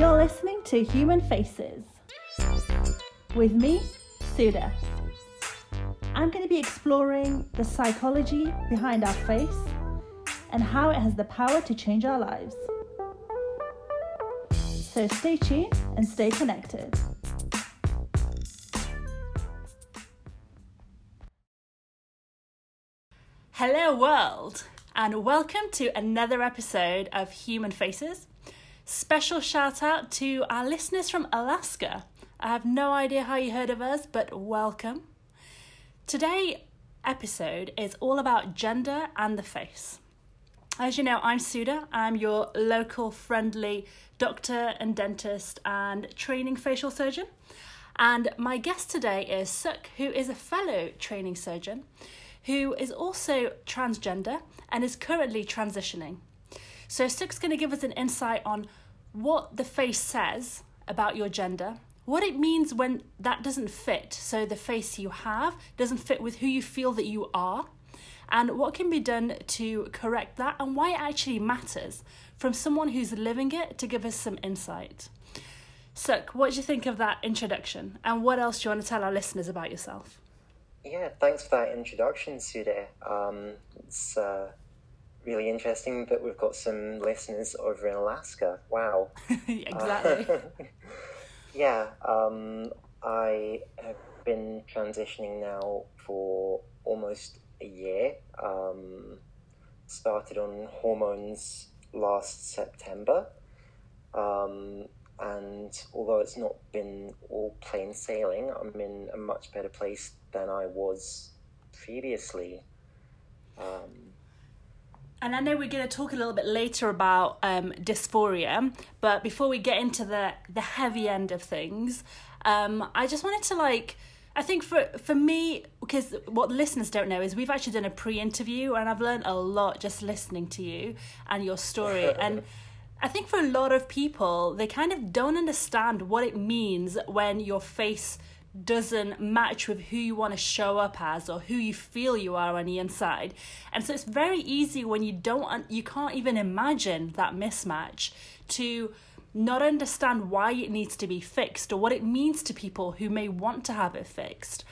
You're listening to Human Faces with me, Suda. I'm going to be exploring the psychology behind our face and how it has the power to change our lives. So stay tuned and stay connected. Hello, world, and welcome to another episode of Human Faces. Special shout out to our listeners from Alaska. I have no idea how you heard of us, but welcome. Today episode is all about gender and the face. As you know, I'm Suda. I'm your local friendly doctor and dentist and training facial surgeon. And my guest today is Suk, who is a fellow training surgeon who is also transgender and is currently transitioning. So, Suk's going to give us an insight on what the face says about your gender, what it means when that doesn't fit, so the face you have doesn't fit with who you feel that you are, and what can be done to correct that, and why it actually matters from someone who's living it to give us some insight. Suk, what do you think of that introduction, and what else do you want to tell our listeners about yourself? Yeah, thanks for that introduction, Sude. Um, it's uh, really interesting that we've got some listeners over in Alaska. Wow. exactly. Uh, yeah, um, I have been transitioning now for almost a year. Um, started on hormones last September. Um, and although it's not been all plain sailing, I'm in a much better place than I was previously. Um, and I know we're going to talk a little bit later about um, dysphoria, but before we get into the the heavy end of things, um, I just wanted to like. I think for for me, because what listeners don't know is we've actually done a pre-interview, and I've learned a lot just listening to you and your story. and I think for a lot of people, they kind of don't understand what it means when your face doesn't match with who you want to show up as or who you feel you are on the inside. And so it's very easy when you don't you can't even imagine that mismatch to not understand why it needs to be fixed or what it means to people who may want to have it fixed.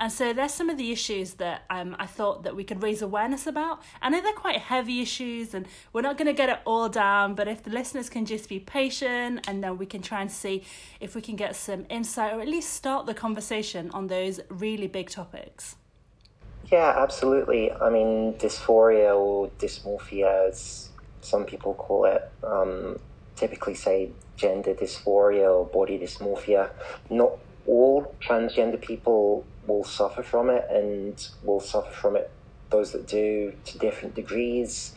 And so there's some of the issues that um, I thought that we could raise awareness about. I know they're quite heavy issues and we're not going to get it all down, but if the listeners can just be patient and then we can try and see if we can get some insight or at least start the conversation on those really big topics. Yeah, absolutely. I mean, dysphoria or dysmorphia, as some people call it, um, typically say gender dysphoria or body dysmorphia. Not all transgender people will suffer from it and will suffer from it those that do to different degrees.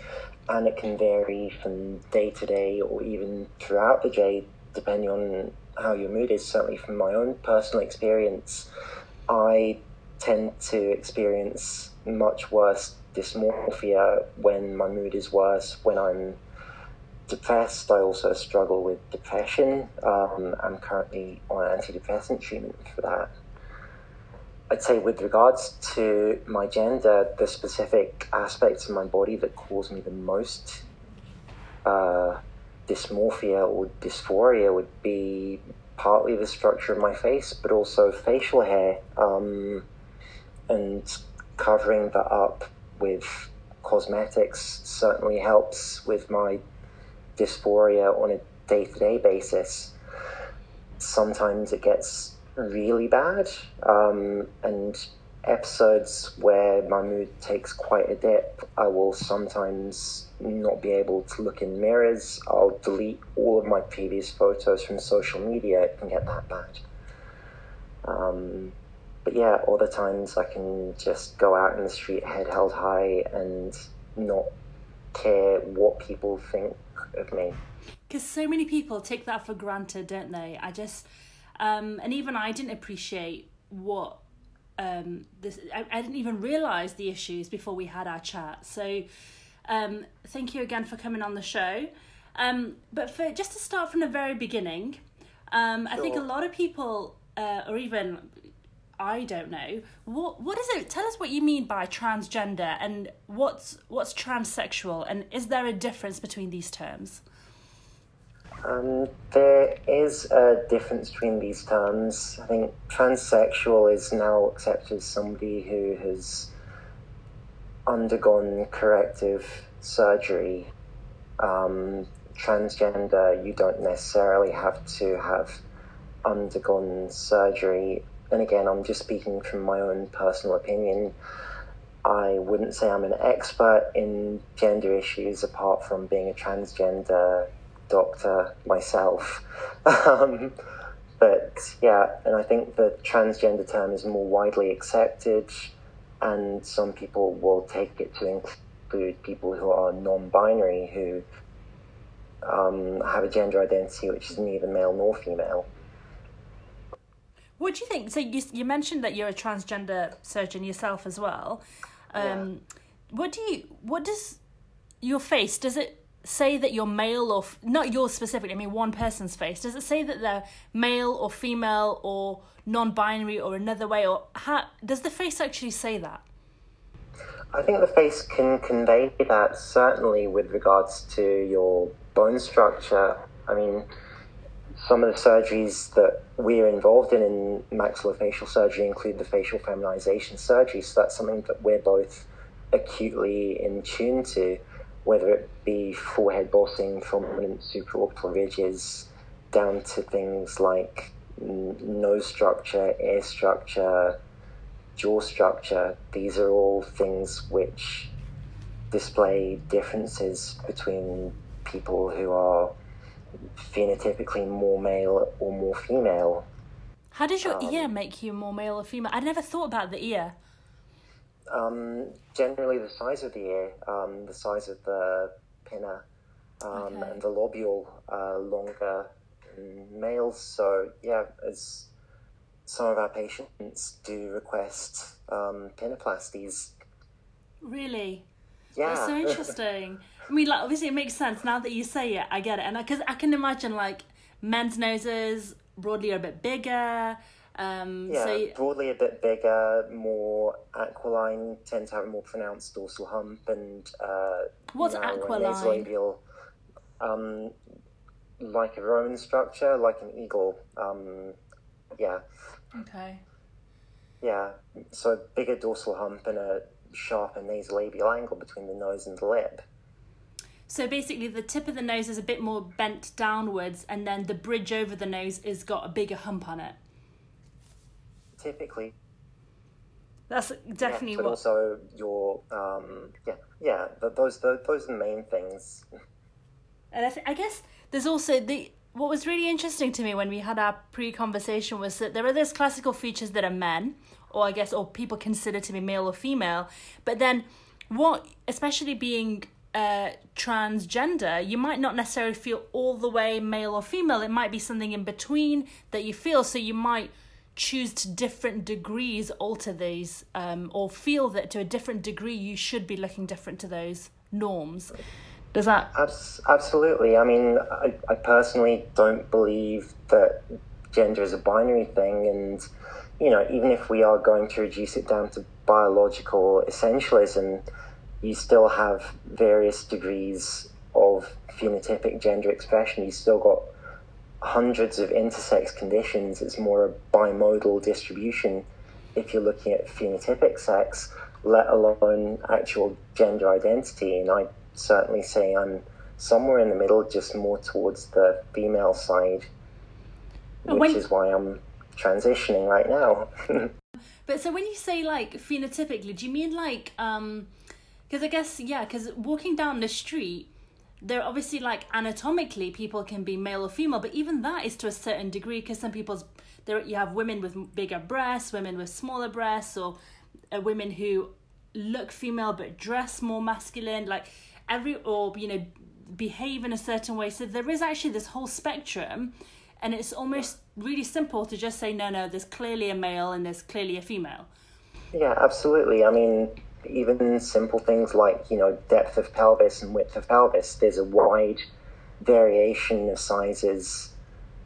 And it can vary from day to day or even throughout the day depending on how your mood is. Certainly from my own personal experience i tend to experience much worse dysmorphia when my mood is worse. When i'm depressed i also struggle with depression. Um, i'm currently on antidepressant treatment for that I'd say with regards to my gender, the specific aspects of my body that cause me the most uh, dysmorphia or dysphoria would be partly the structure of my face, but also facial hair, um, and covering that up with cosmetics certainly helps with my dysphoria on a day to day basis. Sometimes it gets really bad, um, and episodes where my mood takes quite a dip, I will sometimes not be able to look in mirrors. I'll delete all of my previous photos from social media. It can get that bad. Um, but yeah, other times I can just go out in the street head held high and not care what people think of me. Because so many people take that for granted, don't they? I just um, and even I didn't appreciate what um, this. I, I didn't even realize the issues before we had our chat. So, um, thank you again for coming on the show. Um, but for just to start from the very beginning, um, sure. I think a lot of people, uh, or even I don't know what what is it. Tell us what you mean by transgender and what's what's transsexual, and is there a difference between these terms? Um, there is a difference between these terms. I think transsexual is now accepted as somebody who has undergone corrective surgery. Um, transgender, you don't necessarily have to have undergone surgery. And again, I'm just speaking from my own personal opinion. I wouldn't say I'm an expert in gender issues apart from being a transgender doctor myself. um, but yeah, and I think the transgender term is more widely accepted, and some people will take it to include people who are non binary, who um, have a gender identity which is neither male nor female. What do you think? So you you mentioned that you're a transgender surgeon yourself as well. Um, yeah. What do you? What does your face? Does it say that you're male or f- not yours specifically? I mean, one person's face. Does it say that they're male or female or non-binary or another way? Or how, does the face actually say that? I think the face can convey that certainly with regards to your bone structure. I mean, some of the surgeries that we're involved in in maxillofacial surgery include the facial feminization surgery. So that's something that we're both acutely in tune to, whether it be forehead bossing, from prominent supraorbital ridges, down to things like nose structure, ear structure, jaw structure. These are all things which display differences between people who are phenotypically more male or more female. How does your um, ear make you more male or female? I never thought about the ear. Um, generally, the size of the ear, um, the size of the pinna, um, okay. and the lobule are longer in males. So, yeah, as some of our patients do request um. Really? Yeah. That's so interesting. I mean, like obviously it makes sense now that you say it. I get it, and because I, I, can imagine like men's noses broadly are a bit bigger. Um, yeah, so... broadly a bit bigger, more aquiline, tend to have a more pronounced dorsal hump and uh, what's aquiline? Nasolabial, um, like a Roman structure, like an eagle. Um, yeah. Okay. Yeah, so bigger dorsal hump and a sharper nasolabial angle between the nose and the lip. So basically, the tip of the nose is a bit more bent downwards, and then the bridge over the nose has got a bigger hump on it. Typically. That's definitely yeah, but what. also your um, yeah yeah those those those are the main things. And I, th- I guess there's also the what was really interesting to me when we had our pre-conversation was that there are those classical features that are men, or I guess, or people consider to be male or female, but then what, especially being uh, transgender, you might not necessarily feel all the way male or female. It might be something in between that you feel. So you might choose to different degrees alter these, um, or feel that to a different degree you should be looking different to those norms. Does that? absolutely. I mean, I, I personally don't believe that gender is a binary thing, and you know, even if we are going to reduce it down to biological essentialism you still have various degrees of phenotypic gender expression. You've still got hundreds of intersex conditions. It's more a bimodal distribution if you're looking at phenotypic sex, let alone actual gender identity. And I certainly say I'm somewhere in the middle, just more towards the female side, which when... is why I'm transitioning right now. but so when you say like phenotypically, do you mean like um because I guess, yeah, because walking down the street, they're obviously like anatomically people can be male or female, but even that is to a certain degree because some people's there you have women with bigger breasts, women with smaller breasts, or uh, women who look female but dress more masculine, like every or you know behave in a certain way. So there is actually this whole spectrum, and it's almost really simple to just say no, no, there's clearly a male and there's clearly a female. Yeah, absolutely. I mean, even simple things like you know depth of pelvis and width of pelvis there's a wide variation of sizes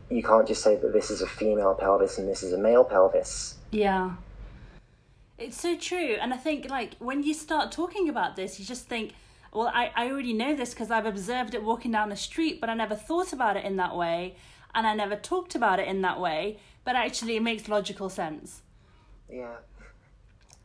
you can't just say that this is a female pelvis and this is a male pelvis yeah it's so true and i think like when you start talking about this you just think well, I, I already know this because I've observed it walking down the street, but I never thought about it in that way, and I never talked about it in that way, but actually it makes logical sense. Yeah.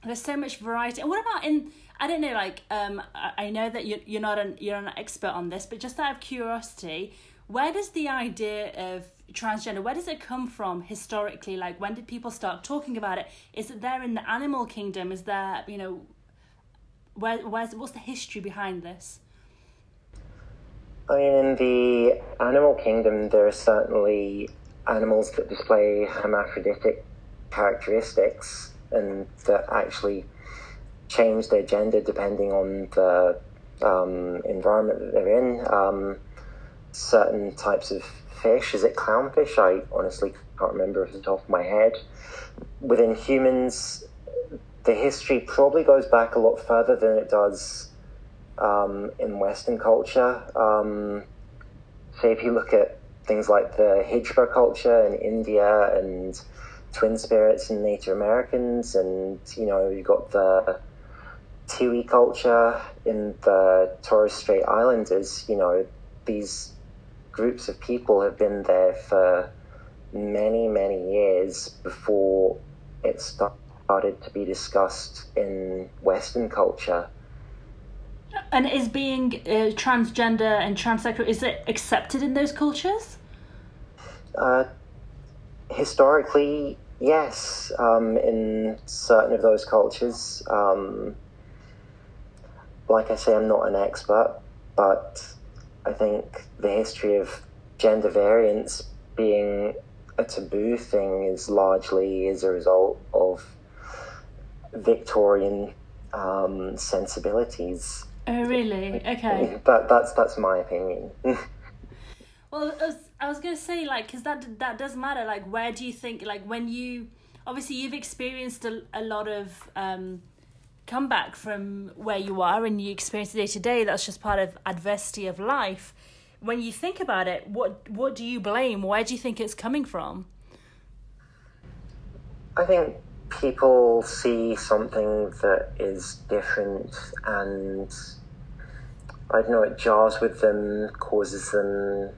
There's so much variety. And what about in, I don't know, like, um, I, know that you're, you're, not an, you're an expert on this, but just out of curiosity, where does the idea of transgender where does it come from historically like when did people start talking about it is it there in the animal kingdom is there you know where where's what's the history behind this? I mean, in the animal kingdom, there are certainly animals that display hermaphroditic characteristics and that actually change their gender depending on the um, environment that they're in. Um, certain types of fish, is it clownfish? I honestly can't remember off the top of my head. Within humans, the history probably goes back a lot further than it does um, in Western culture. Um, say, if you look at things like the Hijra culture in India and twin spirits and Native Americans, and you know, you've got the Tiwi culture in the Torres Strait Islanders, you know, these groups of people have been there for many, many years before it started to be discussed in Western culture. And is being uh, transgender and transsexual is it accepted in those cultures? Uh, historically, yes. Um, in certain of those cultures, um, like I say, I'm not an expert, but I think the history of gender variance being a taboo thing is largely as a result of Victorian um, sensibilities. Oh, really? Okay. That that's that's my opinion. well, I was, I was gonna say like because that that does matter. Like, where do you think like when you obviously you've experienced a, a lot of um, comeback from where you are and you experience day to day. That's just part of adversity of life. When you think about it, what what do you blame? Where do you think it's coming from? I think people see something that is different and I don't know, it jars with them, causes them.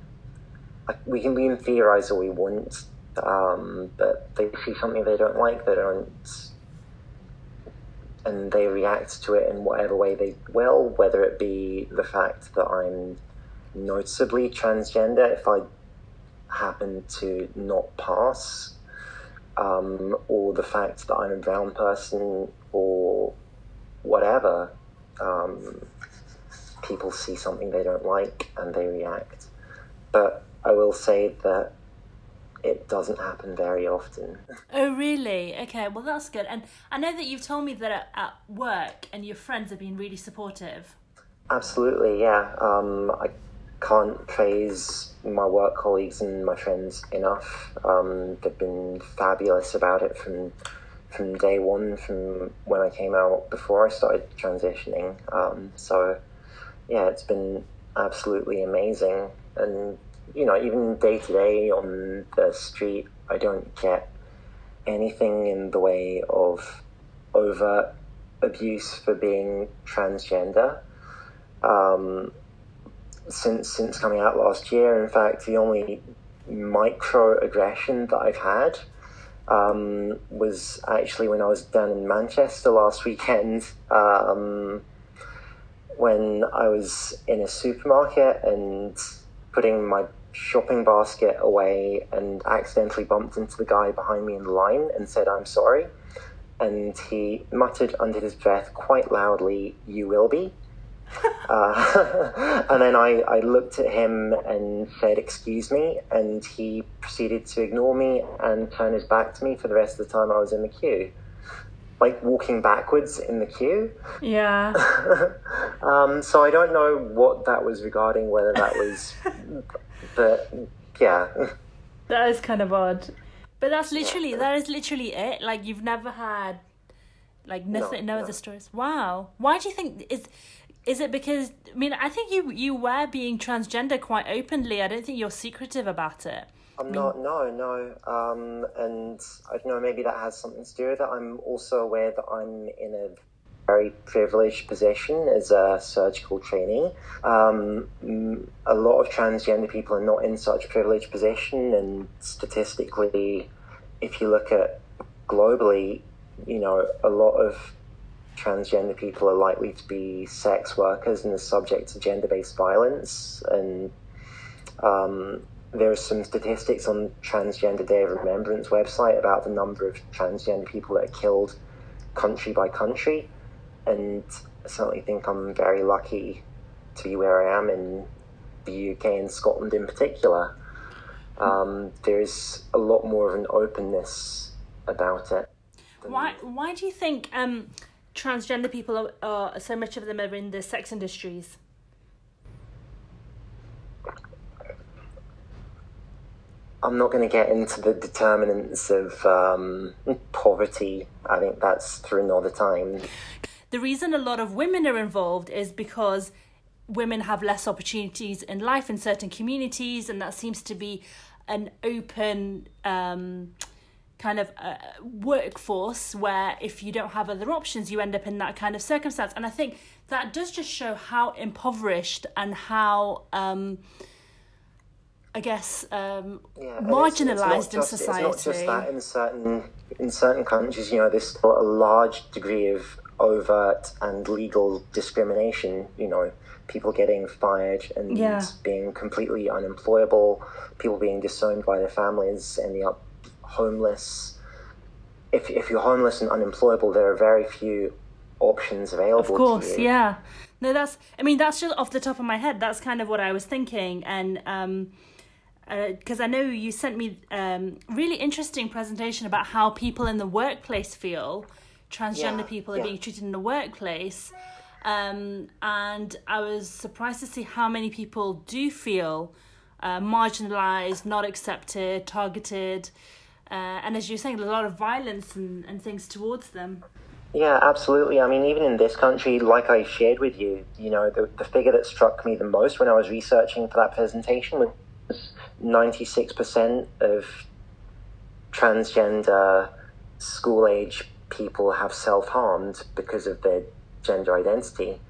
We can, we can theorize all we want, um, but they see something they don't like, they don't, and they react to it in whatever way they will, whether it be the fact that I'm noticeably transgender, if I happen to not pass um, or the fact that I'm a brown person or whatever, um, people see something they don't like and they react. But I will say that it doesn't happen very often. Oh, really? Okay, well, that's good. And I know that you've told me that at, work and your friends have been really supportive. Absolutely, yeah. Um, I can't praise my work colleagues and my friends enough. Um, they've been fabulous about it from from day one, from when I came out before I started transitioning. Um, so, yeah, it's been absolutely amazing. And you know, even day to day on the street, I don't get anything in the way of overt abuse for being transgender. Um, since since coming out last year. In fact, the only microaggression that I've had um, was actually when I was down in Manchester last weekend. Um, when I was in a supermarket and putting my shopping basket away and accidentally bumped into the guy behind me in the line and said, I'm sorry. And he muttered under his breath quite loudly, You will be. Uh, and then I, I looked at him and said, Excuse me. And he proceeded to ignore me and turn his back to me for the rest of the time I was in the queue. Like walking backwards in the queue. Yeah. um, so I don't know what that was regarding, whether that was. but yeah. That is kind of odd. But that's literally, that is literally it. Like, you've never had. Like nothing, no, no, no other stories. Wow. Why do you think is is it because I mean I think you you were being transgender quite openly. I don't think you're secretive about it. I'm not. No, no. Um, and I don't know. Maybe that has something to do with it. I'm also aware that I'm in a very privileged position as a surgical trainee. Um, a lot of transgender people are not in such privileged position, and statistically, if you look at globally, you know, a lot of transgender people are likely to be sex workers and are subject to gender-based violence. And um, there are some statistics on Transgender Day of Remembrance website about the number of transgender people that are killed country by country and I certainly think I'm very lucky to be where I am in the UK and Scotland in particular. Um, there's a lot more of an openness about it. Why? Why do you think um, transgender people are, are so much of them are in the sex industries? I'm not going to get into the determinants of um, poverty. I think that's for another time the reason a lot of women are involved is because women have less opportunities in life in certain communities, and that seems to be an open um, kind of uh, workforce where if you don't have other options, you end up in that kind of circumstance. And I think that does just show how impoverished and how. Um, I guess um, yeah, it's in just, society. It's not just that in certain in certain countries, you know, there's still a large degree of overt and legal discrimination, you know, people getting fired and yeah. being completely unemployable, people being disowned by their families, ending up homeless. If, if you're homeless and unemployable, there are very few options available. Of course, yeah. No, that's. I mean, that's just off the top of my head. That's kind of what I was thinking, and um, because uh, I know you sent me um really interesting presentation about how people in the workplace feel transgender yeah, people are yeah. being treated in the workplace. Um, and I was surprised to see how many people do feel uh, marginalized, not accepted, targeted, uh, and as you're saying, a lot of violence and, and things towards them. Yeah, absolutely. I mean, even in this country, like I shared with you, you know, the, the figure that struck me the most when I was researching for that presentation was 96% of transgender school age people have self harmed because of their gender identity.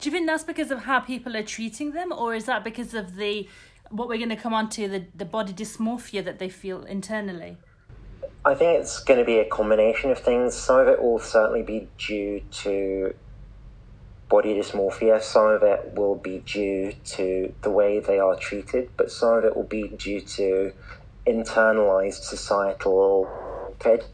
Do you think that's because of how people are treating them, or is that because of the what we're going to come on to the, the body dysmorphia that they feel internally? I think it's going to be a combination of things. Some of it will certainly be due to body dysmorphia, some of it will be due to the way they are treated, but some of it will be due to internalized societal prejudice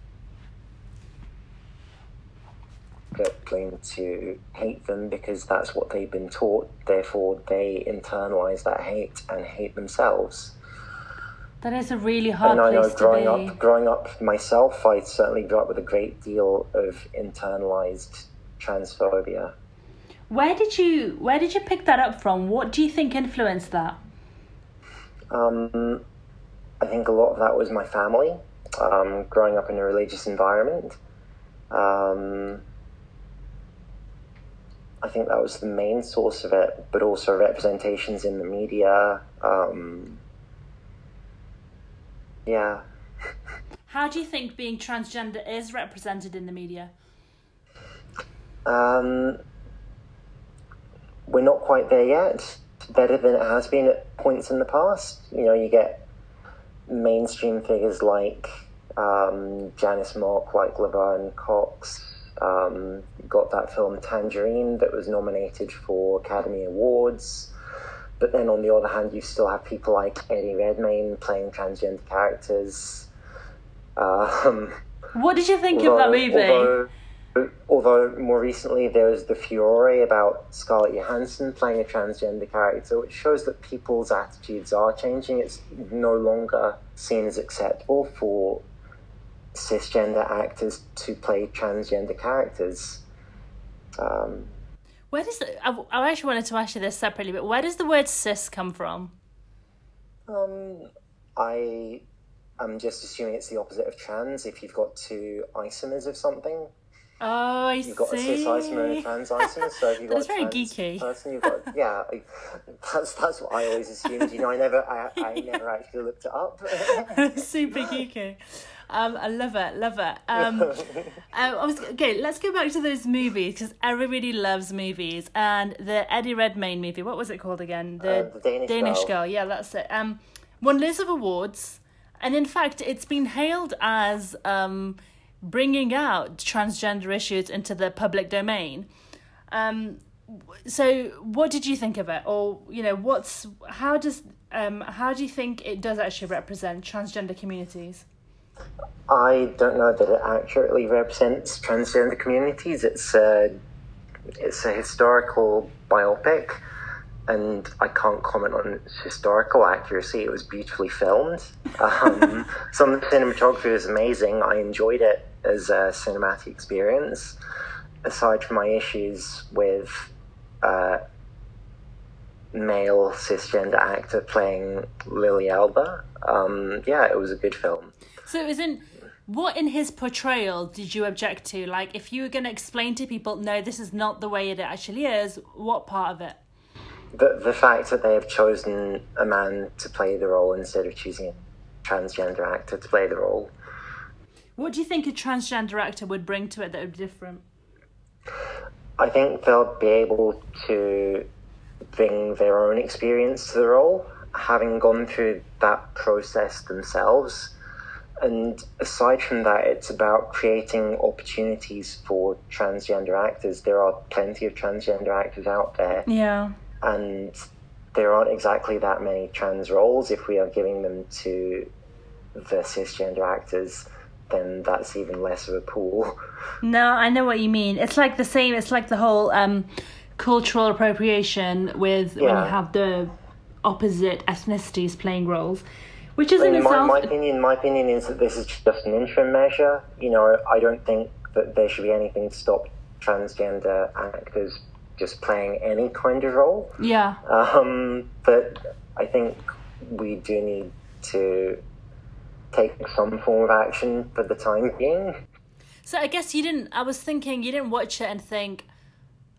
going to hate them because that's what they've been taught. Therefore, they internalize that hate and hate themselves. That is a really hard and I know growing up, growing up myself, I certainly grew up with a great deal of internalized transphobia. Where did you Where did you pick that up from? What do you think influenced that? Um, I think a lot of that was my family. Um, growing up in a religious environment. Um, I think that was the main source of it, but also representations in the media. Um, yeah. How do you think being transgender is represented in the media? Um, we're not quite there yet. It's better than it has been at points in the past. You know, you get mainstream figures like um, Janet Mock, like Laverne Cox, um, got that film Tangerine that was nominated for Academy Awards. But then on the other hand, you still have people like Eddie Redmayne playing transgender characters. Um, what did you think although, of that movie? Although, although more recently there was the furore about Scarlett Johansson playing a transgender character, which shows that people's attitudes are changing. It's no longer seen as acceptable for cisgender actors to play transgender characters. Um, where does the, I, I actually wanted to ask you this separately, but where does the word cis come from? Um, I am just assuming it's the opposite of trans. If you've got two isomers of something, Oh, I you've got see. a isomer and a trans isomer. So if you've got that's a very geeky. person, you've got yeah. That's that's what I always assumed. You know, I never I, I never actually looked it up. Super geeky. Um, I love it, love it. Um, uh, I was okay. Let's go back to those movies because everybody loves movies. And the Eddie Redmayne movie, what was it called again? Uh, the Danish Girl. Girl. Yeah, that's it. Um, won loads of awards, and in fact, it's been hailed as um, bringing out transgender issues into the public domain. Um, so, what did you think of it, or you know, what's how does um, how do you think it does actually represent transgender communities? I don't know that it accurately represents transgender communities. It's a it's a historical biopic, and I can't comment on its historical accuracy. It was beautifully filmed. Um, some of the cinematography was amazing. I enjoyed it as a cinematic experience. Aside from my issues with uh, male cisgender actor playing Lili Elbe, um, yeah, it was a good film. So, isn't what in his portrayal did you object to? Like, if you were going to explain to people, no, this is not the way it actually is, what part of it? The, the fact that they have chosen a man to play the role instead of choosing a transgender actor to play the role. What do you think a transgender actor would bring to it that would be different? I think they'll be able to bring their own experience to the role, having gone through that process themselves and aside from that, it's about creating opportunities for transgender actors. There are plenty of transgender actors out there. Yeah. And there aren't exactly that many trans roles. If we are giving them to the cisgender actors, then that's even less of a pool. No, I know what you mean. It's like the same, it's like the whole um, cultural appropriation with yeah. when you have the opposite ethnicities playing roles which is in itself. My, my opinion, my opinion is that this is just an interim measure. You know, I don't think that there should be anything to stop transgender actors just playing any kind of role. Yeah. Um, but I think we do need to take some form of action for the time being. So I guess you didn't. I was thinking you didn't watch it and think,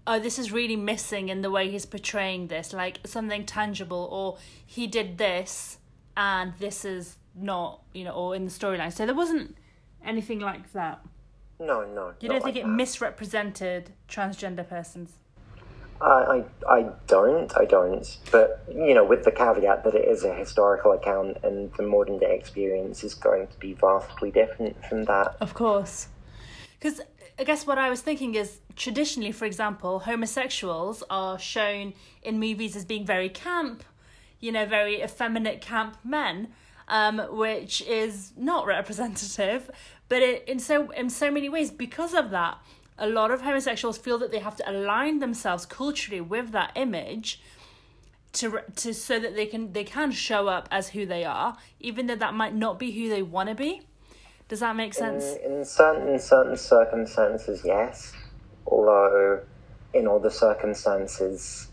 "Oh, this is really missing in the way he's portraying this, like something tangible," or he did this and this is not, you know, or in the storyline. So there wasn't anything like that. No, no. You don't think like it that. misrepresented transgender persons? I, I, I don't, I don't. But, you know, with the caveat that it is a historical account and the modern day experience is going to be vastly different from that. Of course. Because I guess what I was thinking is traditionally, for example, homosexuals are shown in movies as being very camp you know, very effeminate camp men, um, which is not representative. But it, in so in so many ways, because of that, a lot of homosexuals feel that they have to align themselves culturally with that image to to so that they can they can show up as who they are, even though that might not be who they want to be. Does that make sense? In, in certain certain circumstances, yes. Although in other circumstances,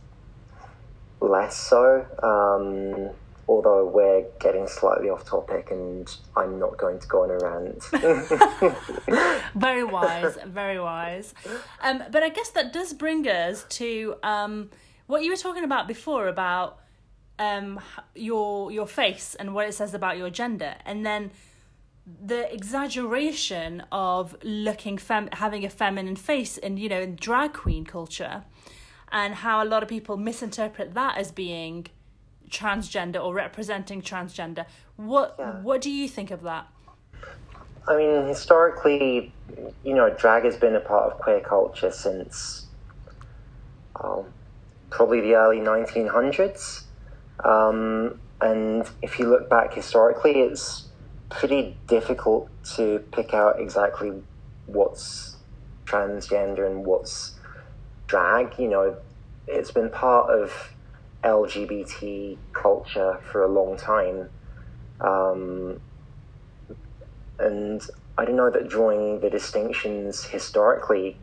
less so. Um, although we're getting slightly off topic and I'm not going to go on a rant. very wise, very wise. Um, but I guess that does bring us to um, what you were talking about before about um, your your face and what it says about your gender, and then the exaggeration of looking fem- having a feminine face in you know in drag queen culture and how a lot of people misinterpret that as being transgender or representing transgender. What yeah. what do you think of that? I mean, historically, you know, drag has been a part of queer culture since um, probably the early 1900s. Um, and if you look back historically, it's pretty difficult to pick out exactly what's transgender and what's drag. You know, it's been part of LGBT culture for a long time. Um, and I don't know that drawing the distinctions historically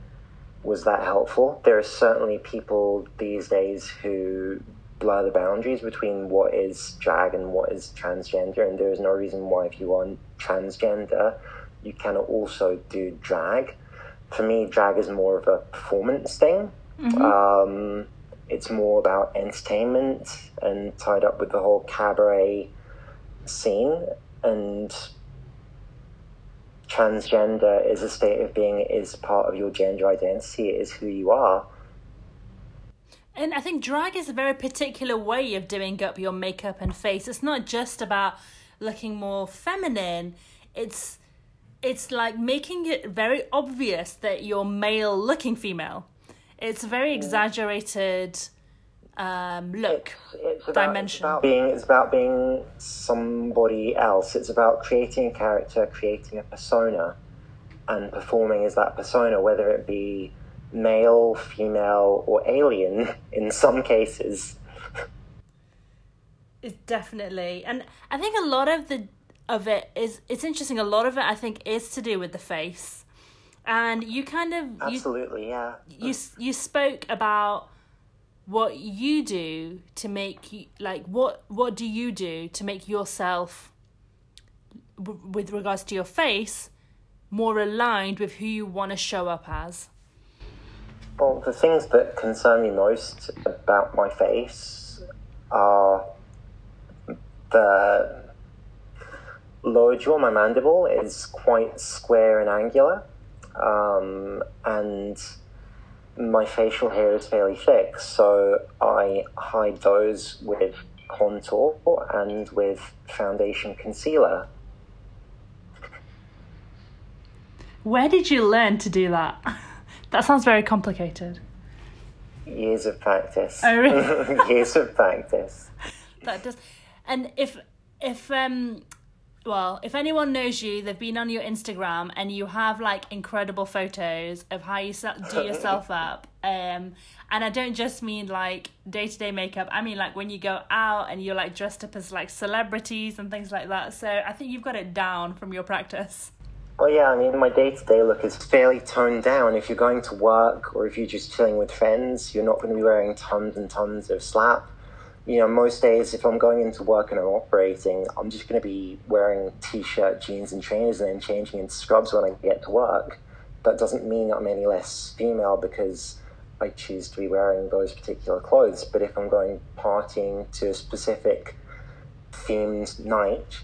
was that helpful. There are certainly people these days who blur the boundaries between what is drag and what is transgender, and there is no reason why, if you are transgender, you cannot also do drag. For me, drag is more of a performance thing. Mm-hmm. Um, it's more about entertainment and tied up with the whole cabaret scene. And transgender is a state of being, is part of your gender identity, it is who you are. And I think drag is a very particular way of doing up your makeup and face. It's not just about looking more feminine. It's it's like making it very obvious that you're male looking female. It's a very exaggerated um, look It's about, dimension. It's about being, it's about being somebody else. It's about creating a character, creating a persona, and performing as that persona, whether it be male, female, or alien in some cases. It's definitely, and I think a lot of the of it is it's interesting. A lot of it, I think, is to do with the face, and you kind of you Absolutely, yeah. you you spoke about what you do to make you like what what do you do to make yourself w- with regards to your face more aligned with who you want to show up as Well, the things that concern me most about my face are the lower jaw, my mandible, is quite square and angular, um, and my facial hair is fairly thick, so I hide those with contour and with foundation concealer. where did you learn to do that that sounds very complicated Years of practice. Oh, really? Years of practice. that does and if if um well if anyone knows you they've been on your instagram and you have like incredible photos of how you do yourself up um and i don't just mean like day-to-day makeup i mean like when you go out and you're like dressed up as like celebrities and things like that so i think you've got it down from your practice Well, yeah, I mean, my day to day look is fairly toned down. If you're going to work or if you're just chilling with friends, you're not going to be wearing tons and tons of slap. You know, most days, if I'm going into work and I'm operating, I'm just going to be wearing t shirt, jeans, and trainers and then changing into scrubs when I get to work. That doesn't mean I'm any less female because I choose to be wearing those particular clothes. But if I'm going partying to a specific themed night,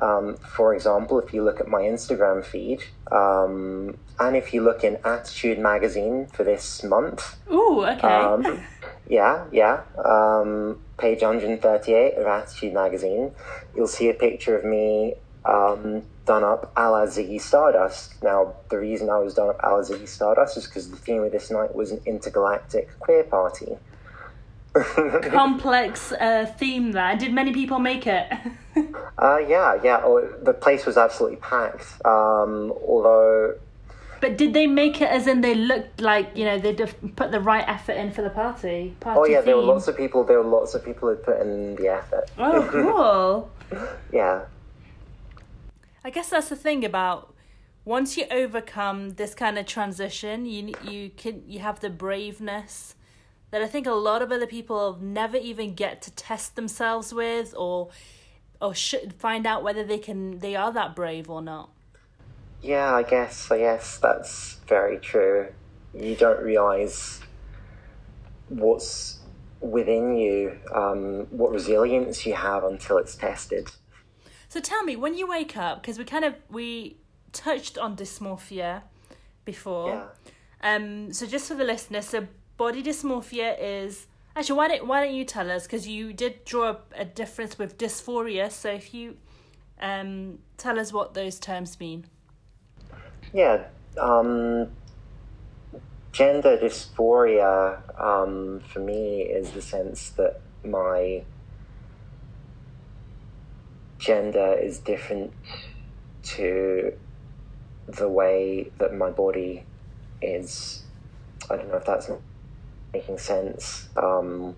um, for example, if you look at my Instagram feed, um, and if you look in Attitude magazine for this month, Ooh, okay um, yeah, yeah, um, page 138 of Attitude magazine, you'll see a picture of me um, done up a la Ziggy Stardust. Now, the reason I was done up a la Ziggy Stardust is because the theme of this night was an intergalactic queer party. complex uh, theme there did many people make it Uh, yeah, yeah. Oh, the place was absolutely packed. Um, although, but did they make it as in they looked like you know they would put the right effort in for the party party oh yeah, there were lots of people. There were lots of people who put in the effort. oh cool Yeah, I guess that's the thing about once you overcome this kind of transition, you you can you have the braveness that I think a lot of other people never even get to test themselves with or or should find out whether they can they are that brave or not. Yeah. I guess. I guess that's very true. You don't realize what's within you, um, what resilience you have until it's tested. So tell me, when you wake up, because we kind of we touched on dysmorphia before. Yeah. Um. So just for the listeners, so body dysmorphia is actually why don't why don't you tell us because you did draw a, a difference with dysphoria. So if you um tell us what those terms mean. Yeah, um, gender dysphoria um, for me is the sense that my gender is different to the way that my body is. I don't know if that's making sense. Um,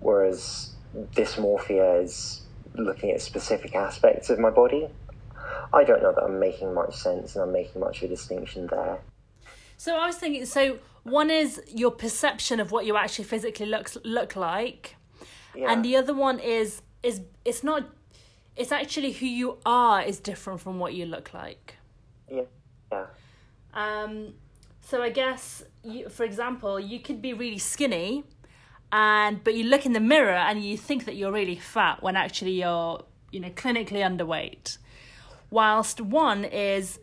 whereas dysmorphia is looking at specific aspects of my body. I don't know that I'm making much sense and I'm making much of a distinction there. So I was thinking. So one is your perception of what you actually physically looks look like, Yeah. and the other one is is it's not. It's actually who you are is different from what you look like. yeah. Yeah. Um, so I guess, you, for example, you could be really skinny, and but you look in the mirror and you think that you're really fat when actually you're, you know, clinically underweight. Whilst one is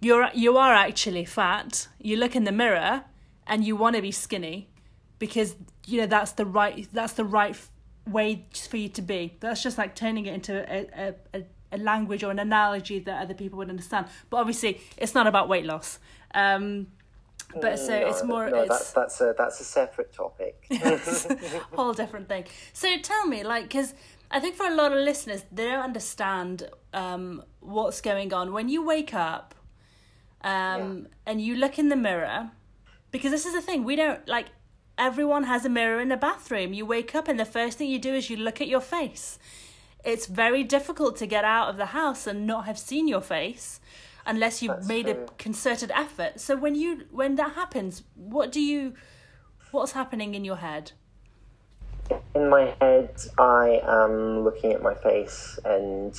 you're you are actually fat. You look in the mirror and you want to be skinny because you know that's the right that's the right way for you to be. That's just like turning it into a, a, a language or an analogy that other people would understand. But obviously, it's not about weight loss. Um, but so no, it's more. No, it's that's that's a that's a separate topic. whole different thing. So tell me, like, because I think for a lot of listeners, they don't understand um, what's going on when you wake up um, and you look in the mirror. Because this is the thing, we don't like. Everyone has a mirror in the bathroom. You wake up, and the first thing you do is you look at your face. It's very difficult to get out of the house and not have seen your face unless you've That's made a concerted effort. So when you when that happens, what do you what's happening in your head? In my head, I am looking at my face and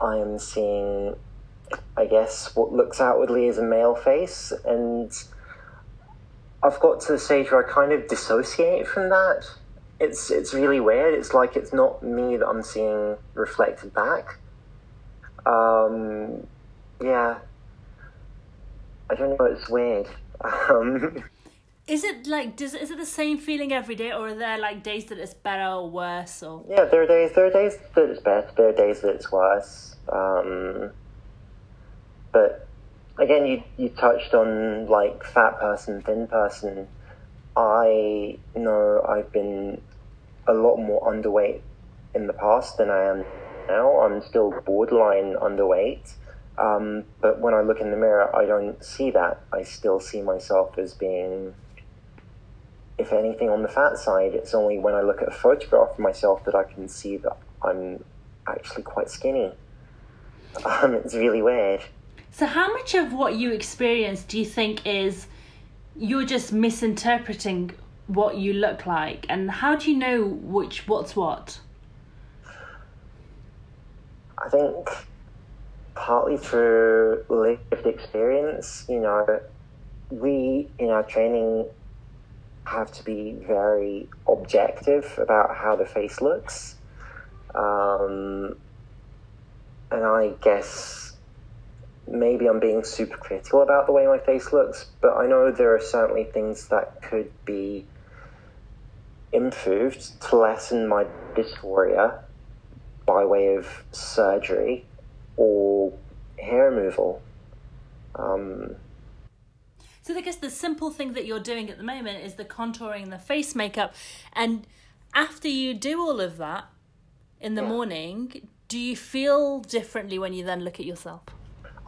I am seeing, I guess, what looks outwardly as a male face, and I've got to the stage where I kind of dissociate from that. It's it's really weird. It's like it's not me that I'm seeing reflected back. Um, yeah, I don't know. It's weird. Um, Is it like does is it the same feeling every day, or are there like days that it's better or worse? Or Yeah, there are days. There are days that it's better. There are days that it's worse. Um, but again, you you touched on like fat person, thin person. I know I've been a lot more underweight in the past than I am now. I'm still borderline underweight. Um, but when I look in the mirror, I don't see that. I still see myself as being if anything, on the fat side, it's only when I look at a photograph of myself that I can see that I'm actually quite skinny. Um, it's really weird. so, how much of what you experience do you think is you're just misinterpreting what you look like, and how do you know which what's what? I think partly through lived experience, you know, we in our training have to be very objective about how the face looks. Um, and I guess maybe I'm being super critical about the way my face looks, but I know there are certainly things that could be improved to lessen my dysphoria by way of surgery or hair removal. Um, So I guess the simple thing that you're doing at the moment is the contouring the face makeup. And after you do all of that in the Yeah. morning, do you feel differently when you then look at yourself?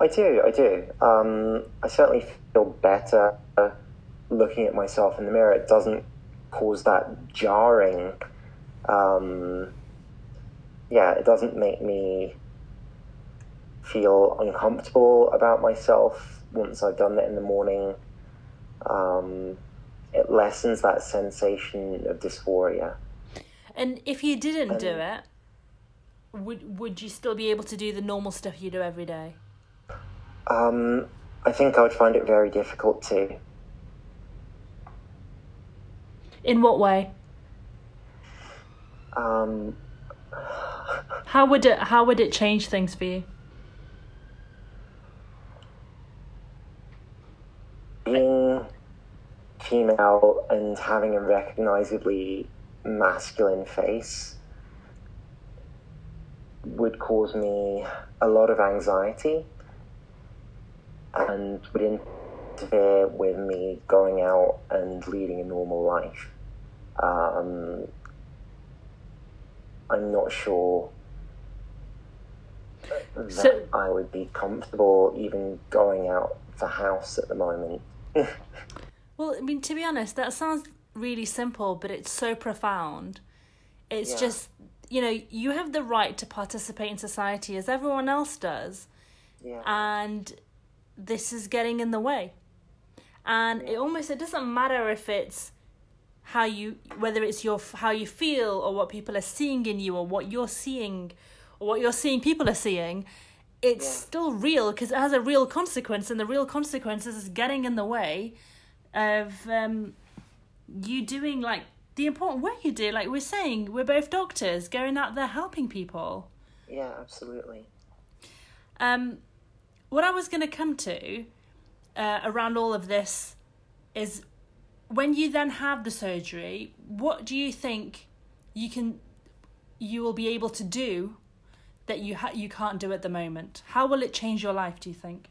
I do, I do. Um, I certainly feel better looking at myself in the mirror. It doesn't cause that jarring. Um, yeah, it doesn't make me feel uncomfortable about myself once I've done that in the morning. Um, it lessens that sensation of dysphoria. And if you didn't do it, would would you still be able to do the normal stuff you do every day? Um, I think I would find it very difficult to. In what way? Um, How would it how would it change things for you? being female and having a recognizably masculine face would cause me a lot of anxiety and would interfere with me going out and leading a normal life. Um, I'm not sure that So- I would be comfortable even going out the house at the moment. Well, I mean, to be honest, that sounds really simple, but it's so profound. It's Yeah. just, you know, you have the right to participate in society as everyone else does, yeah. and this is getting in the way. And it almost it doesn't matter if it's how you whether it's your how you feel or what people are seeing in you or what you're seeing or what you're seeing people are seeing it's Yeah. still real because it has a real consequence and the real consequences is getting in the way of um, you doing like the important work you do like we're saying we're both doctors going out there helping people Yeah, absolutely. um, what I was going to come to uh, around all of this is when you then have the surgery, what do you think you can you will be able to do that you ha- you can't do at the moment? How will it change your life? Do you think?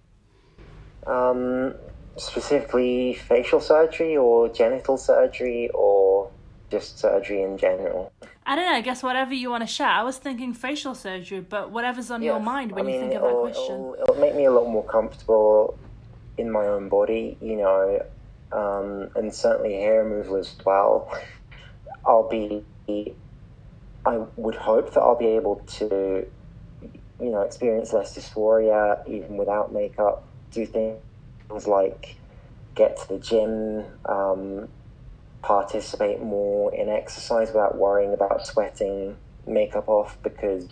Um, specifically, facial surgery or genital surgery or just surgery in general. I don't know. I guess whatever you want to share. I was thinking facial surgery, but whatever's on your mind when I mean, you think of that question. It'll, it'll make me a lot more comfortable in my own body, you know, um, and certainly hair removal as well. I'll be, I would hope that I'll be able to, you know, experience less dysphoria even without makeup, do things like get to the gym, um, participate more in exercise without worrying about sweating makeup off because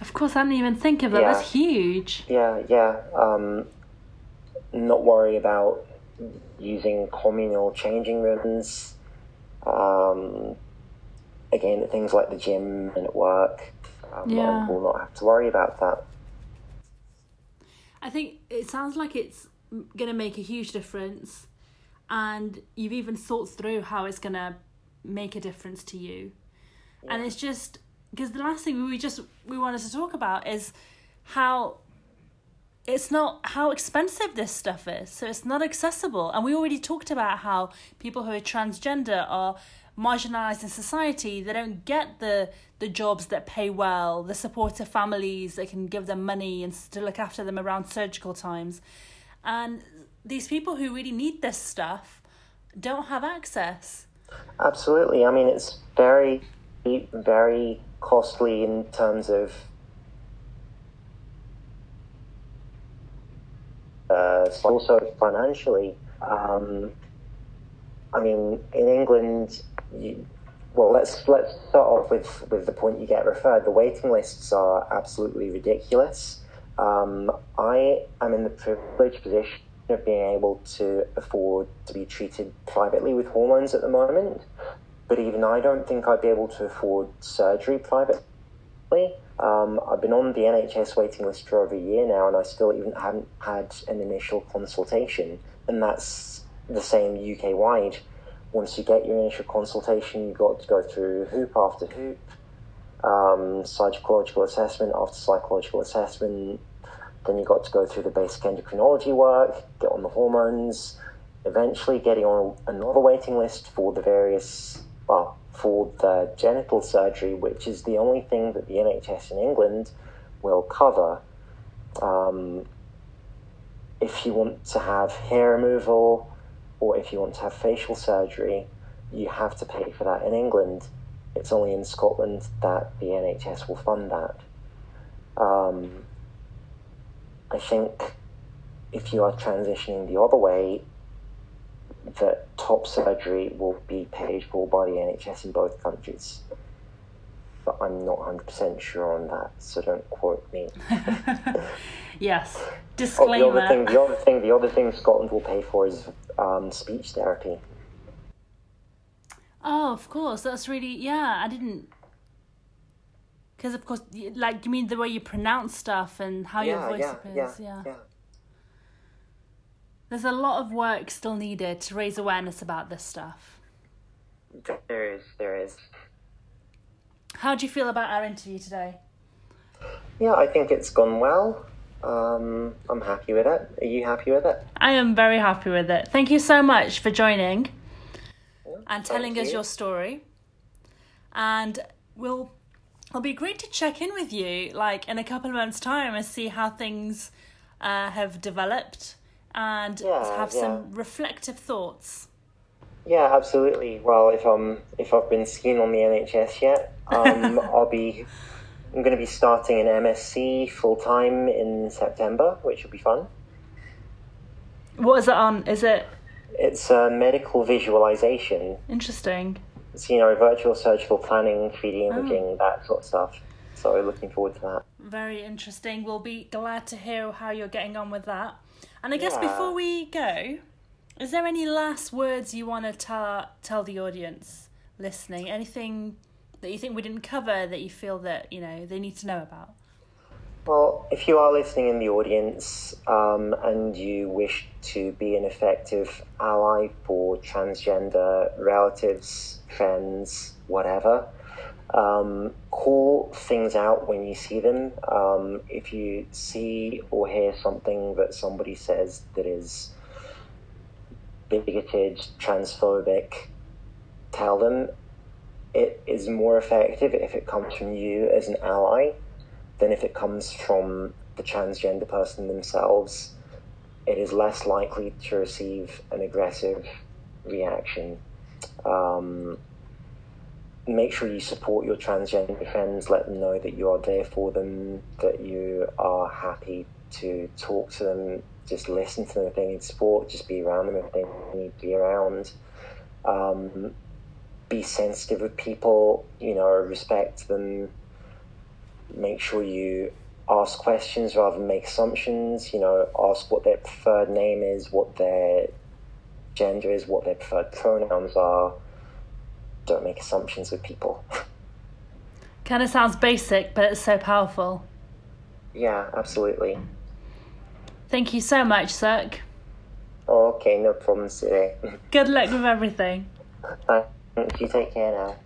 Of course, I didn't even think of that. Yeah. That's huge. yeah yeah um, not worry about using communal changing rooms um, again things like the gym and at work um, Yeah. Will not have to worry about that I think it sounds like it's going to make a huge difference, and you've even thought through how it's going to make a difference to you. And it's just because the last thing we just we wanted to talk about is how it's not how expensive this stuff is. So it's not accessible, and we already talked about how people who are transgender are marginalized in society. They don't get the the jobs that pay well, the supportive families that can give them money and to look after them around surgical times. And these people who really need this stuff don't have access. Absolutely. I mean, it's very, very costly in terms of uh, also financially. Um, I mean, in England, you, well, let's let's start off with, with the point you get referred. The waiting lists are absolutely ridiculous. Um, I am in the privileged position of being able to afford to be treated privately with hormones at the moment, but even I don't think I'd be able to afford surgery privately. Um, I've been on the NHS waiting list for over a year now, and I still even haven't had an initial consultation, and that's the same UK wide. Once you get your initial consultation, you've got to go through hoop after hoop, um, psychological assessment after psychological assessment. Then you got to go through the basic endocrinology work, get on the hormones, eventually getting on another waiting list for the various, well, for the genital surgery, which is the only thing that the NHS in England will cover. Um, if you want to have hair removal or if you want to have facial surgery, you have to pay for that in England. It's only in Scotland that the NHS will fund that. Um, I think if you are transitioning the other way, that top surgery will be paid for by the NHS in both countries. But I'm not 100% sure on that, so don't quote me. Yes. Oh, Disclaimer. the other thing, the other thing, the other thing Scotland will pay for is um, speech therapy. Oh, of course. That's really yeah. I didn't because of course, like you mean the way you pronounce stuff and how your voice yeah, appears. yeah, yeah. There's a lot of work still needed to raise awareness about this stuff. There is, there is. How do you feel about our interview today? Yeah, I think it's gone well. Um, I'm happy with it. Are you happy with it? I am very happy with it. Thank you so much for joining and telling us your story. And we'll it'll be great to check in with you like in a couple of months' time and see how things uh, have developed and Yeah, have yeah. some reflective thoughts. Yeah, absolutely. Well, if I'm if I've been seen on the NHS yet, um, I'll be. I'm going to be starting an MSc full time in September, which will be fun. What is it on? Is it It's uh, medical visualization. interesting? You know virtual surgical planning, 3D imaging, that sort of stuff. So looking forward to that. Very interesting. We'll be glad to hear how you're getting on with that. And I guess Yeah. before we go, is there any last words you want to tell tell the audience listening? Anything that you think we didn't cover that you feel that you know they need to know about? Well, if you are listening in the audience um, and you wish to be an effective ally for transgender relatives, friends, whatever, um, call things out when you see them. Um, if you see or hear something that somebody says that is bigoted, transphobic, tell them it is more effective if it comes from you as an ally than if it comes from the transgender person themselves. It is less likely to receive an aggressive reaction. Um, make sure you support your transgender friends, let them know that you are there for them, that you are happy to talk to them, just listen to them if they need support, just be around them if they need to be around. Um, be sensitive with people, you know, respect them, make sure you ask questions rather than make assumptions, you know, ask what their preferred name is, what their gender is, what their preferred pronouns are. Don't make assumptions with people. kind of sounds basic, but it's so powerful. Yeah, absolutely. Thank you so much, Cirque. okay, no problems today. Good luck with everything. Thanks. You take care now.